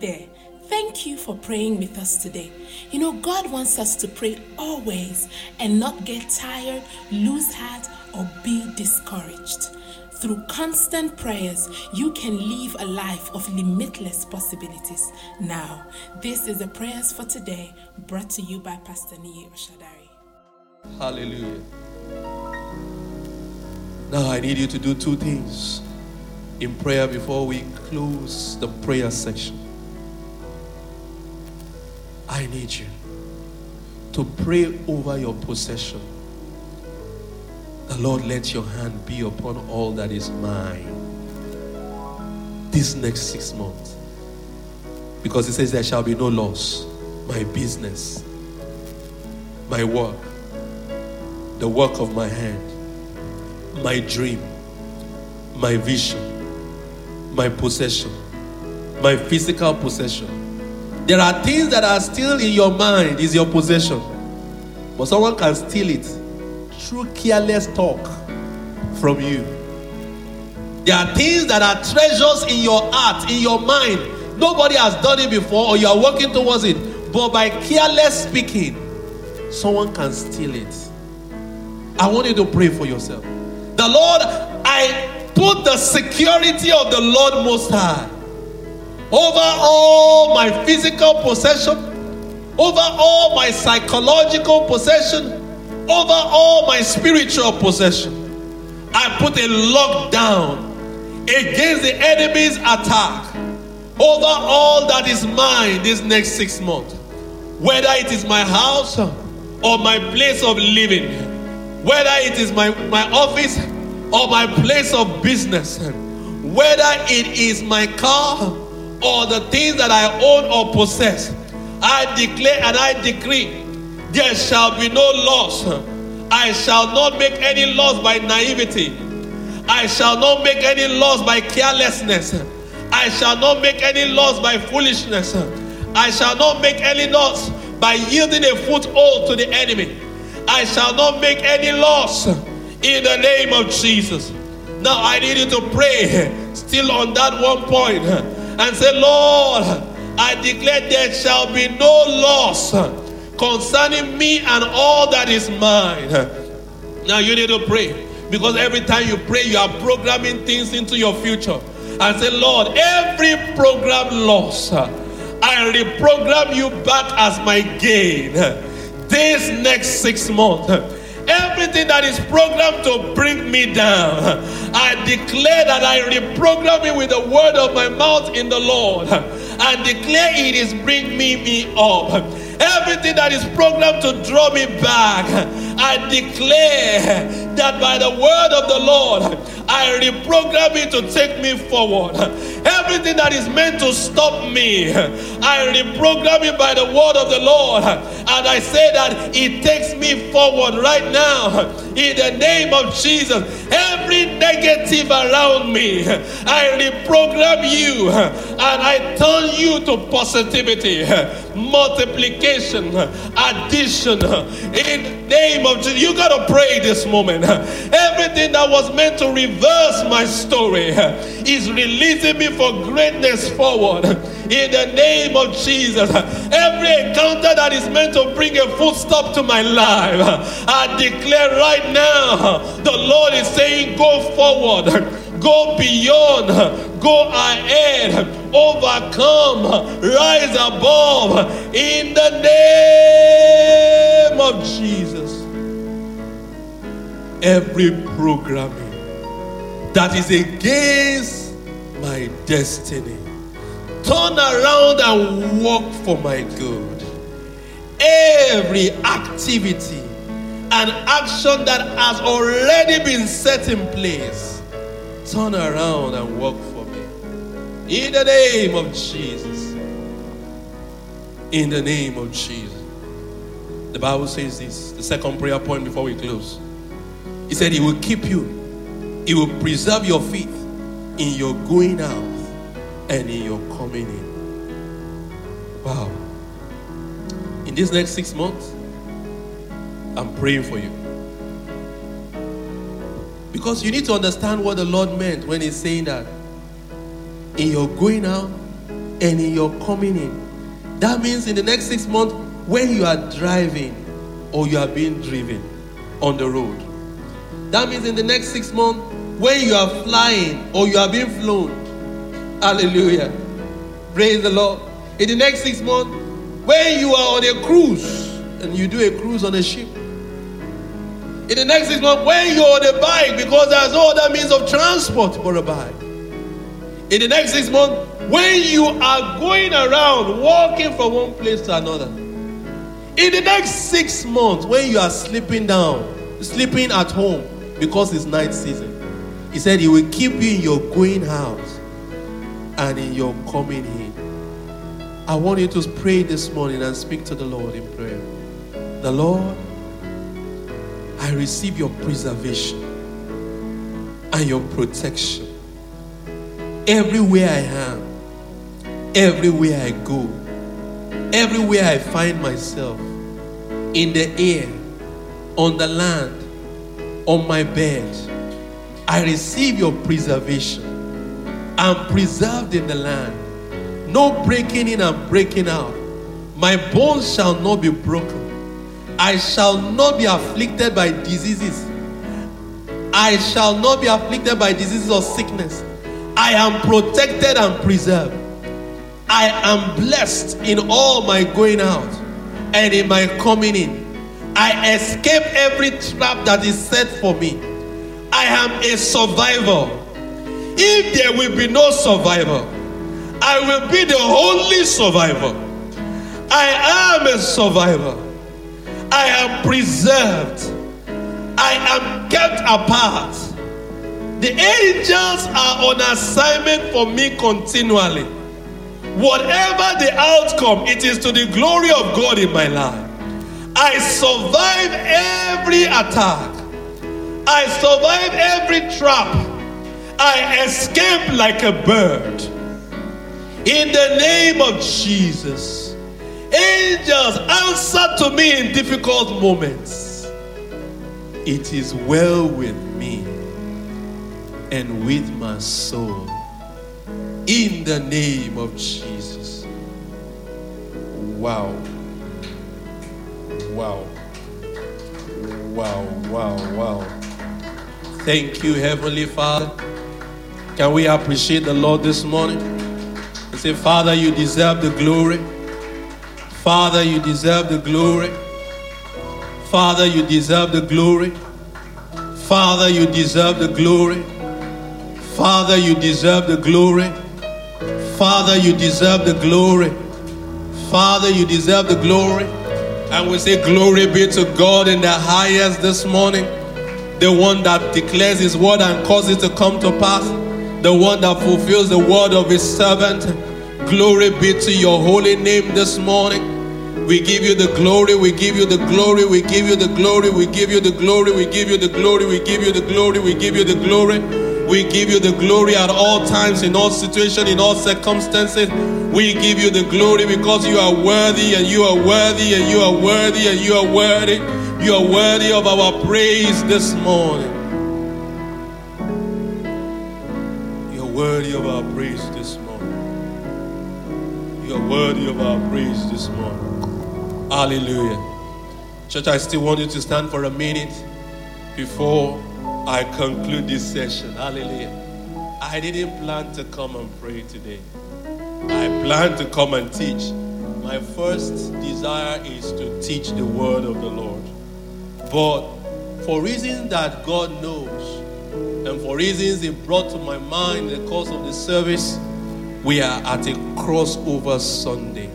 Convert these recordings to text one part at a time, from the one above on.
there. Thank you for praying with us today. You know, God wants us to pray always and not get tired, lose heart, or be discouraged. Through constant prayers, you can live a life of limitless possibilities. Now, this is the prayers for today brought to you by Pastor Niyi Oshadari. Hallelujah. Now I need you to do two things in prayer before we close the prayer section. I need you to pray over your possession. The Lord, let your hand be upon all that is mine this next six months. Because it says there shall be no loss. My business, my work, the work of my hand, my dream, my vision, my possession, my physical possession. There are things that are still in your mind, is your possession. But someone can steal it through careless talk from you. There are things that are treasures in your heart, in your mind. Nobody has done it before, or you are working towards it. But by careless speaking, someone can steal it. I want you to pray for yourself. The Lord, I put the security of the Lord Most High over all my physical possession, over all my psychological possession, over all my spiritual possession. I put a lockdown against the enemy's attack over all that is mine this next six months. Whether it is my house or my place of living, whether it is my, my office or my place of business, whether it is my car or the things that I own or possess, I declare and I decree there shall be no loss. I shall not make any loss by naivety. I shall not make any loss by carelessness. I shall not make any loss by foolishness. I shall not make any loss by yielding a foothold to the enemy. I shall not make any loss in the name of Jesus. Now I need you to pray still on that one point and say, Lord, I declare there shall be no loss concerning me and all that is mine. Now you need to pray because every time you pray, you are programming things into your future. And say, Lord, every program loss, I reprogram you back as my gain this next six months. Everything that is programmed to bring me down, I declare that I reprogram it with the word of my mouth in the Lord and declare it is bringing me, me up. Everything that is programmed to draw me back, I declare that by the word of the Lord, I reprogram it to take me forward. Everything that is meant to stop me, I reprogram it by the word of the Lord. And I say that it takes me forward right now in the name of Jesus. Every negative around me, I reprogram you and I turn you to positivity, multiplication, addition. In the name of Jesus, you got to pray this moment. Everything that was meant to reverse my story is releasing me for greatness forward. In the name of Jesus, every encounter that is meant to bring a full stop to my life, I declare right now, the Lord is saying, Go forward, go beyond, go ahead, overcome, rise above in the name of Jesus. Every programming that is against my destiny, turn around and work for my good. Every activity and action that has already been set in place, turn around and work for me. In the name of Jesus. In the name of Jesus. The Bible says this, the second prayer point before we close. He said, He will keep you, He will preserve your faith in your going out and in your coming in. Wow. In these next six months, I'm praying for you. Because you need to understand what the Lord meant when He's saying that in your going out and in your coming in. That means in the next six months, when you are driving or you are being driven on the road. That means in the next six months, when you are flying or you are being flown. Hallelujah. Praise the Lord. In the next six months, when you are on a cruise and you do a cruise on a ship. In the next six months, when you're on a bike, because there's no other means of transport but a bike. In the next six months, when you are going around walking from one place to another. In the next six months, when you are sleeping down, sleeping at home because it's night season, he said he will keep you in your going out and in your coming in. I want you to pray this morning and speak to the Lord in prayer. The Lord, I receive your preservation and your protection everywhere I am, everywhere I go, everywhere I find myself, in the air, on the land, on my bed. I receive your preservation. I'm preserved in the land. No breaking in and breaking out. My bones shall not be broken. I shall not be afflicted by diseases. I shall not be afflicted by diseases or sickness. I am protected and preserved. I am blessed in all my going out and in my coming in. I escape every trap that is set for me. I am a survivor. If there will be no survivor, I will be the only survivor. I am a survivor. I am preserved. I am kept apart. The angels are on assignment for me continually. Whatever the outcome, it is to the glory of God in my life. I survive every attack. I survive every trap. I escape like a bird. In the name of Jesus. Angels answer to me in difficult moments. It is well with me and with my soul. In the name of Jesus. Wow. Wow. Wow, wow, wow. Thank you, Heavenly Father. Can we appreciate the Lord this morning? And say, Father, you deserve the glory. Father, you deserve the glory. Father, you deserve the glory. Father, you deserve the glory. Father, you deserve the glory. Father, you deserve the glory. Father, you deserve the glory. And we say, Glory be to God in the highest this morning. The one that declares his word and causes it to come to pass. The one that fulfills the word of his servant. Glory be to your holy name this morning. We give you the glory, we give you the glory, we give you the glory, we give you the glory, we give you the glory, we give you the glory, we give you the glory. We give you the glory at all times, in all situations, in all circumstances. We give you the glory because you are worthy and you are worthy and you are worthy and you are worthy. You are worthy of our praise this morning. You are worthy of our praise this morning. Worthy of our praise this morning. Hallelujah. Church, I still want you to stand for a minute before I conclude this session. Hallelujah. I didn't plan to come and pray today. I plan to come and teach. My first desire is to teach the word of the Lord. But for reasons that God knows, and for reasons He brought to my mind in the course of the service, we are at a crossover Sunday.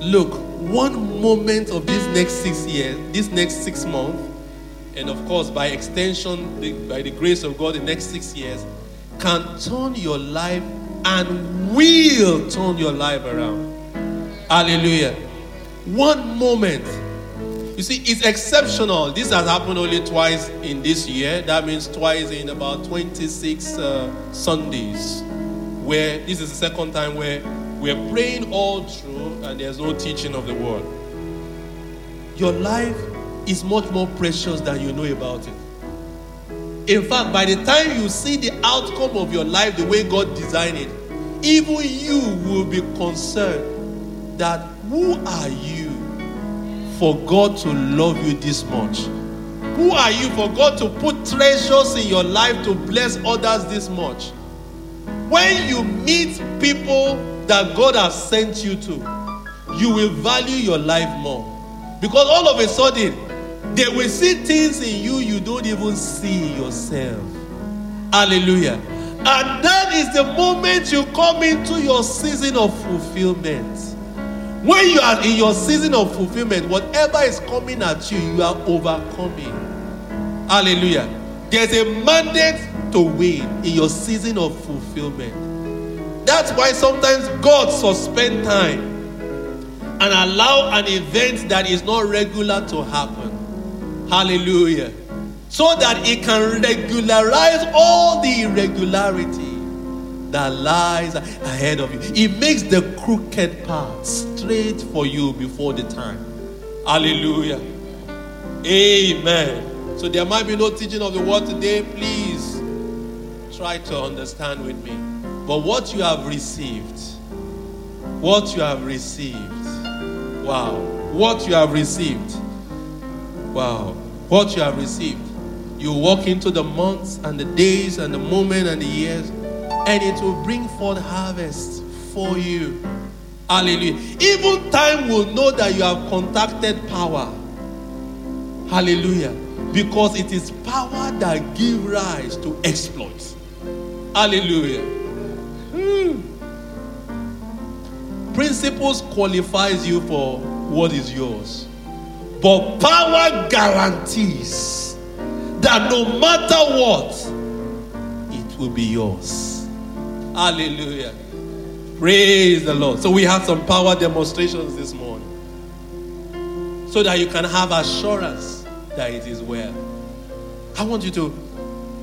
Look, one moment of this next six years, this next six months, and of course, by extension, the, by the grace of God, the next six years, can turn your life and will turn your life around. Hallelujah. One moment. You see, it's exceptional. This has happened only twice in this year. That means twice in about 26 uh, Sundays, where this is the second time where we're praying all through and there's no teaching of the word. Your life is much more precious than you know about it. In fact, by the time you see the outcome of your life the way God designed it, even you will be concerned that who are you for God to love you this much? Who are you for God to put treasures in your life to bless others this much? When you meet people that God has sent you to, you will value your life more. Because all of a sudden, they will see things in you you don't even see yourself. Hallelujah. And that is the moment you come into your season of fulfillment. When you are in your season of fulfillment, whatever is coming at you, you are overcoming. Hallelujah. There's a mandate to win in your season of fulfillment. That's why sometimes God suspend time and allow an event that is not regular to happen. Hallelujah. So that it can regularize all the irregularity that lies ahead of you. It makes the crooked path straight for you before the time. Hallelujah. Amen. So there might be no teaching of the word today. Please try to understand with me. But what you have received, what you have received, wow, what you have received, wow, what you have received. You walk into the months and the days and the moment and the years, and it will bring forth harvest for you. Hallelujah. Even time will know that you have contacted power. Hallelujah because it is power that gives rise to exploits. Hallelujah. Hmm. Principles qualifies you for what is yours. But power guarantees that no matter what, it will be yours. Hallelujah. Praise the Lord. So we have some power demonstrations this morning. So that you can have assurance that it is well. I want you to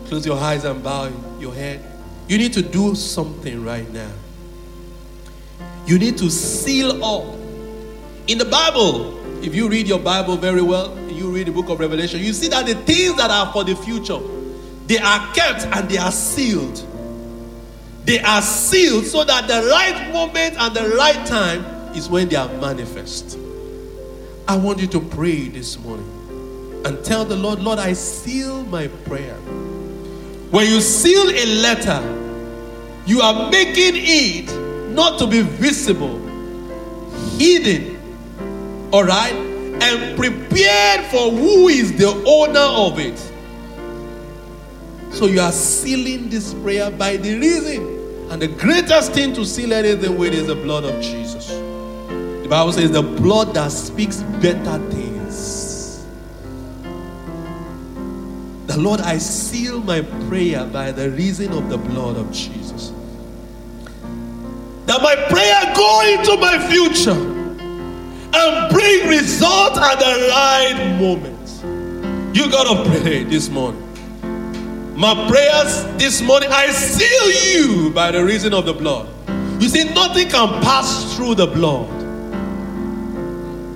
close your eyes and bow your head. You need to do something right now. You need to seal up. In the Bible, if you read your Bible very well, you read the book of Revelation, you see that the things that are for the future, they are kept and they are sealed. They are sealed so that the right moment and the right time is when they are manifest. I want you to pray this morning and tell the Lord, Lord, I seal my prayer. When you seal a letter, you are making it not to be visible, hidden, all right, and prepared for who is the owner of it. So you are sealing this prayer by the reason. And the greatest thing to seal anything with is the blood of Jesus. The Bible says the blood that speaks better things The Lord, I seal my prayer by the reason of the blood of Jesus. That my prayer go into my future and bring result at the right moment. You gotta pray this morning. My prayers this morning, I seal you by the reason of the blood. You see, nothing can pass through the blood.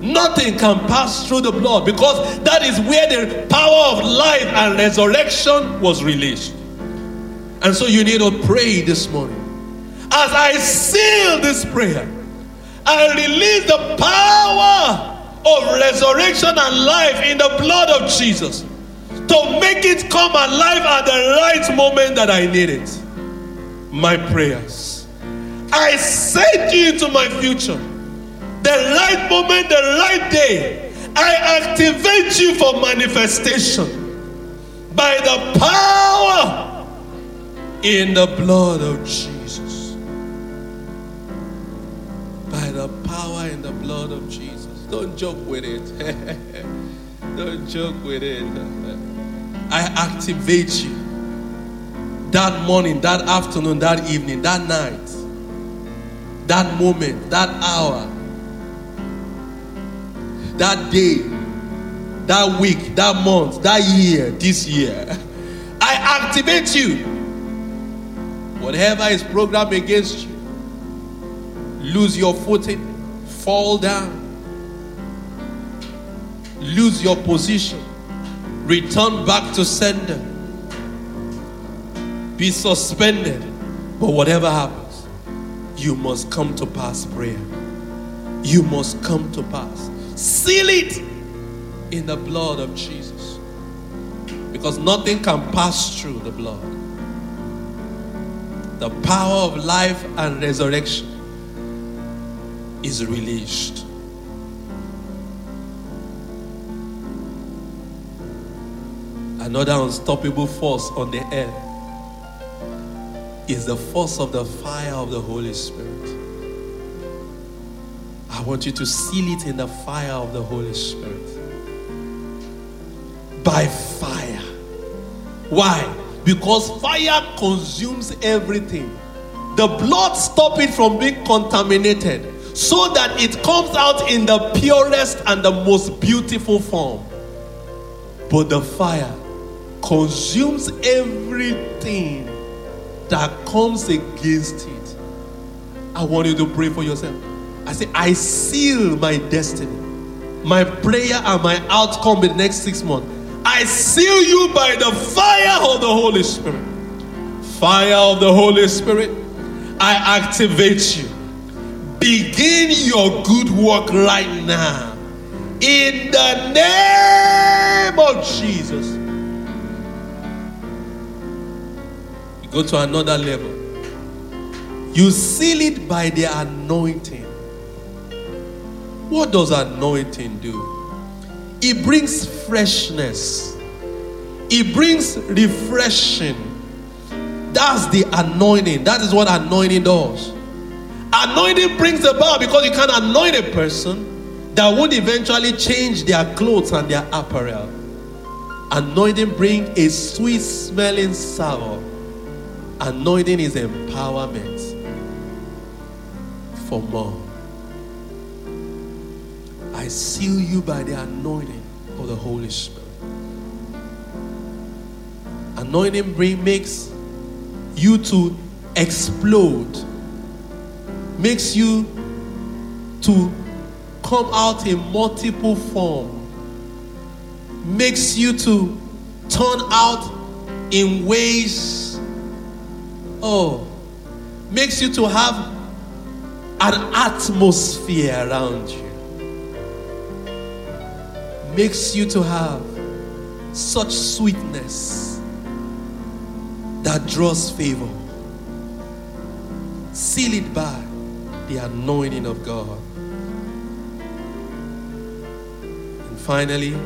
Nothing can pass through the blood because that is where the power of life and resurrection was released. And so you need to pray this morning. As I seal this prayer, I release the power of resurrection and life in the blood of Jesus to make it come alive at the right moment that I need it. My prayers. I send you into my future the right moment, the right day, I activate you for manifestation by the power in the blood of Jesus. By the power in the blood of Jesus. Don't joke with it. Don't joke with it. I activate you that morning, that afternoon, that evening, that night, that moment, that hour that day, that week, that month, that year, this year. I activate you. Whatever is programmed against you, lose your footing, fall down, lose your position, return back to sender, be suspended. But whatever happens, you must come to pass prayer. You must come to pass. Seal it in the blood of Jesus. Because nothing can pass through the blood. The power of life and resurrection is released. Another unstoppable force on the earth is the force of the fire of the Holy Spirit. I want you to seal it in the fire of the Holy Spirit. By fire. Why? Because fire consumes everything. The blood stop it from being contaminated so that it comes out in the purest and the most beautiful form. But the fire consumes everything that comes against it. I want you to pray for yourself. I say, I seal my destiny, my prayer, and my outcome in the next six months. I seal you by the fire of the Holy Spirit. Fire of the Holy Spirit, I activate you. Begin your good work right now. In the name of Jesus. You go to another level. You seal it by the anointing. What does anointing do? It brings freshness, it brings refreshing. That's the anointing. That is what anointing does. Anointing brings about because you can anoint a person that would eventually change their clothes and their apparel. Anointing brings a sweet smelling savor. Anointing is empowerment for more. I seal you by the anointing of the Holy Spirit. Anointing bring, makes you to explode, makes you to come out in multiple form, makes you to turn out in ways, oh, makes you to have an atmosphere around you makes you to have such sweetness that draws favor. Seal it by the anointing of God. And finally,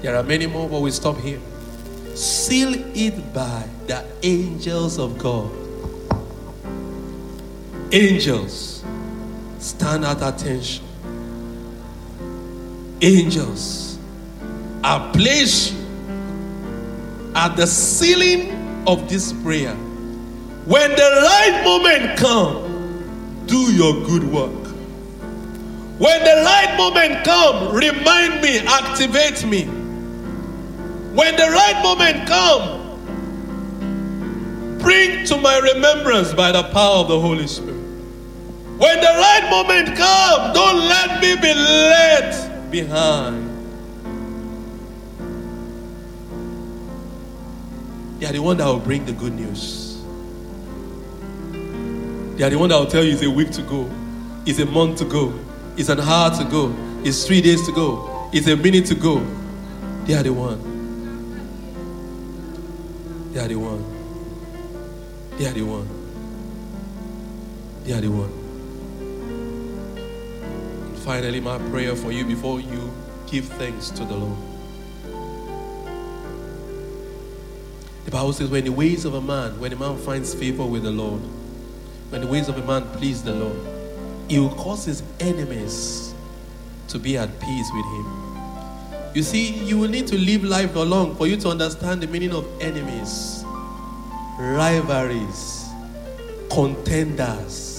there are many more, but we stop here. Seal it by the angels of God. Angels stand at attention angels are placed at the sealing of this prayer. When the right moment comes, do your good work. When the right moment comes, remind me, activate me. When the right moment comes, bring to my remembrance by the power of the Holy Spirit. When the right moment comes, don't let me be led behind. They are the one that will bring the good news. They are the one that will tell you it's a week to go, it's a month to go, it's an hour to go, it's three days to go, it's a minute to go. They are the one. They are the one. They are the one. They are the one finally, my prayer for you before you give thanks to the Lord. The Bible says, when the ways of a man, when a man finds favor with the Lord, when the ways of a man please the Lord, he will cause his enemies to be at peace with him. You see, you will need to live life along for you to understand the meaning of enemies, rivalries, contenders.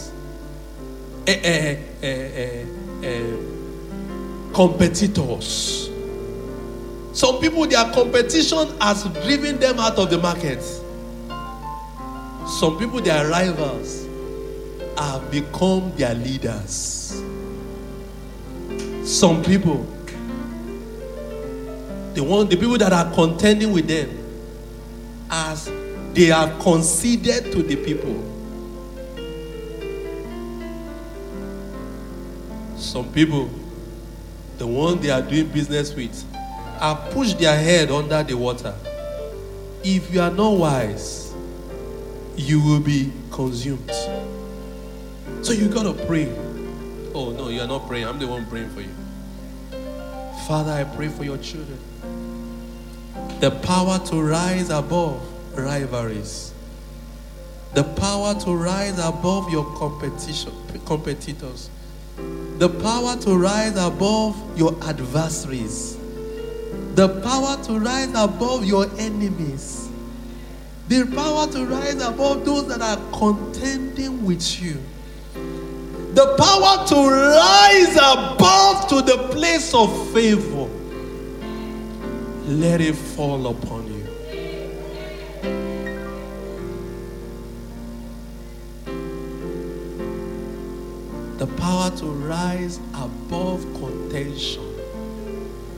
Eh, eh, eh, eh uh, competitors. Some people, their competition has driven them out of the market. Some people, their rivals have become their leaders. Some people, the one, the people that are contending with them, as they are conceded to the people Some people, the one they are doing business with, are pushed their head under the water. If you are not wise, you will be consumed. So you gotta pray. Oh no, you are not praying. I'm the one praying for you. Father, I pray for your children. The power to rise above rivalries. The power to rise above your competition, competitors. The power to rise above your adversaries. The power to rise above your enemies. The power to rise above those that are contending with you the power to rise above to the place of favor. Let it fall upon you. The power to rise above contention,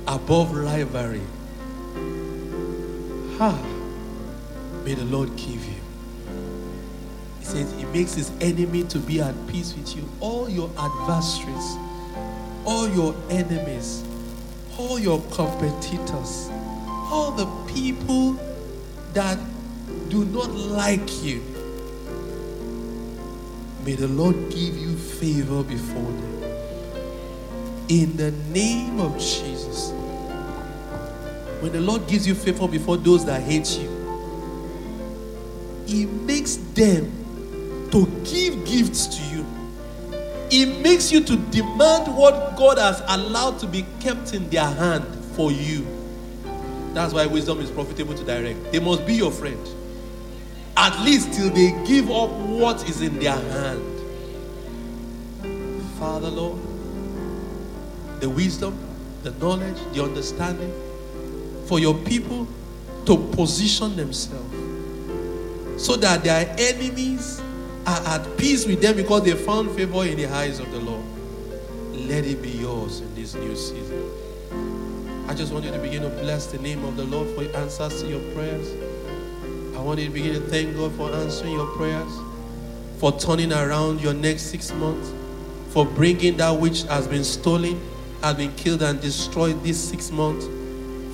above rivalry. Ha! May the Lord give you He says he makes his enemy to be at peace with you. All your adversaries, all your enemies, all your competitors, all the people that do not like you. May the Lord give you favor before them. In the name of Jesus. When the Lord gives you favor before those that hate you, He makes them to give gifts to you. It makes you to demand what God has allowed to be kept in their hand for you. That's why wisdom is profitable to direct. They must be your friend. At least till they give up what is in their hand. Father, Lord, the wisdom, the knowledge, the understanding for your people to position themselves so that their enemies are at peace with them because they found favor in the eyes of the Lord. Let it be yours in this new season. I just want you to begin to bless the name of the Lord for your answers to your prayers. I want you to begin to thank God for answering your prayers, for turning around your next six months, for bringing that which has been stolen, has been killed and destroyed this six months,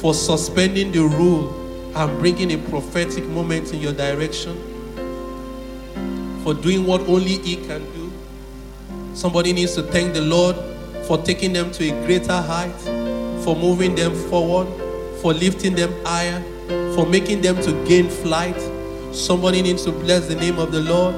for suspending the rule and bringing a prophetic moment in your direction for doing what only He can do. Somebody needs to thank the Lord for taking them to a greater height, for moving them forward, for lifting them higher, for making them to gain flight. Somebody needs to bless the name of the Lord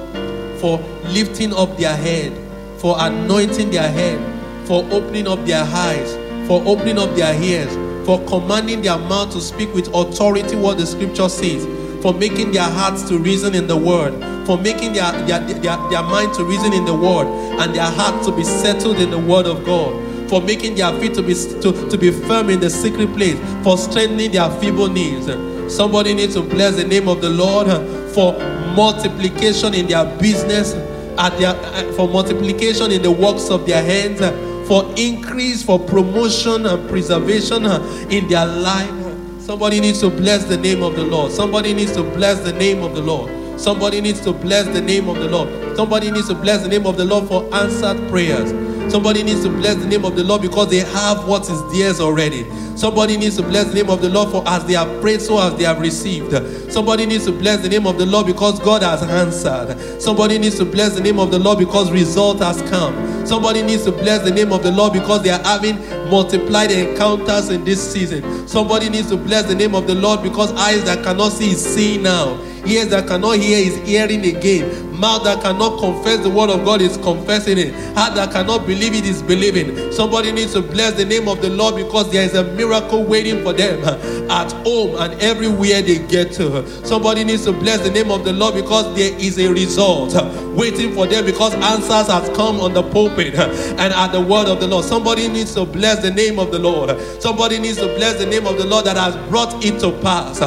for lifting up their head, for anointing their head, for opening up their eyes, for opening up their ears, for commanding their mouth to speak with authority what the scripture says for making their hearts to reason in the word, for making their, their, their, their mind to reason in the word, and their heart to be settled in the word of God for making their feet to be to, to be firm in the secret place, for strengthening their feeble knees. Somebody needs to bless the name of the Lord for multiplication in their business, at their uh, for multiplication in the works of their hands, for increase, for promotion and preservation in their life. Somebody needs to bless the name of the Lord. Somebody needs to bless the name of the Lord. Somebody needs to bless the name of the Lord. Somebody needs to bless the name of the Lord for answered prayers. Somebody needs to bless the name of the Lord because they have what is theirs already. Somebody needs to bless the name of the Lord for as they have prayed, so as they have received. Somebody needs to bless the name of the Lord because God has answered. Somebody needs to bless the name of the Lord because result has come. Somebody needs to bless the name of the Lord because they are having multiplied encounters in this season. Somebody needs to bless the name of the Lord because eyes that cannot see is seeing now. Ears that cannot hear is hearing again. Mouth that cannot confess the word of God is confessing it. Heart that cannot believe it is believing. Somebody needs to bless the name of the Lord because there is a miracle waiting for them at home and everywhere they get to. Somebody needs to bless the name of the Lord because there is a result waiting for them because answers has come on the pulpit and at the word of the Lord. Somebody needs to bless the name of the Lord. Somebody needs to bless the name of the Lord that has brought it to pass.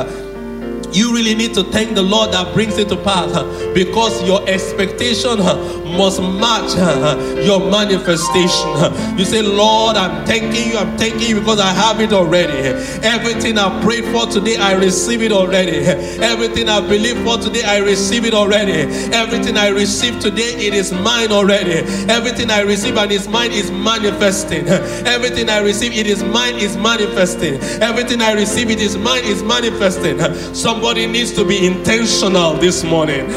You really need to thank the Lord that brings it to pass because your expectation must match your manifestation. You say, Lord, I'm thanking you, I'm thanking you because I have it already. Everything I prayed for today, I receive it already. Everything I believe for today, I receive it already. Everything I receive today, it is mine already. Everything I receive and is mine is manifesting. Everything I receive, it is mine is manifesting. Everything I receive, it is mine is manifesting. Somebody needs to be intentional this morning.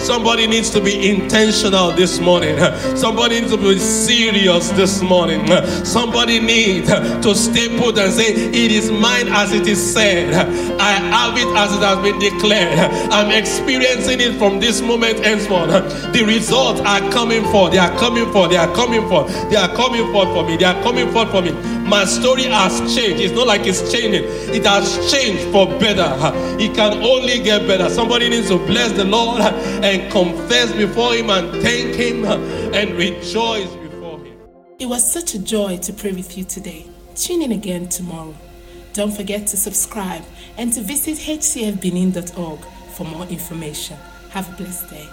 Somebody needs to be intentional this morning. Somebody needs to be serious this morning. Somebody needs to stay put and say, It is mine as it is said. I have it as it has been declared. I'm experiencing it from this moment henceforth. The results are coming forth. They are coming forth. They are coming forth. They are coming forth for me. They are coming forth for me. My story has changed. It's not like it's changing, it has changed for better. It can only get better. Somebody needs to bless the Lord and confess before Him and thank Him and rejoice before Him. It was such a joy to pray with you today. Tune in again tomorrow. Don't forget to subscribe and to visit hcfbenin.org for more information. Have a blessed day.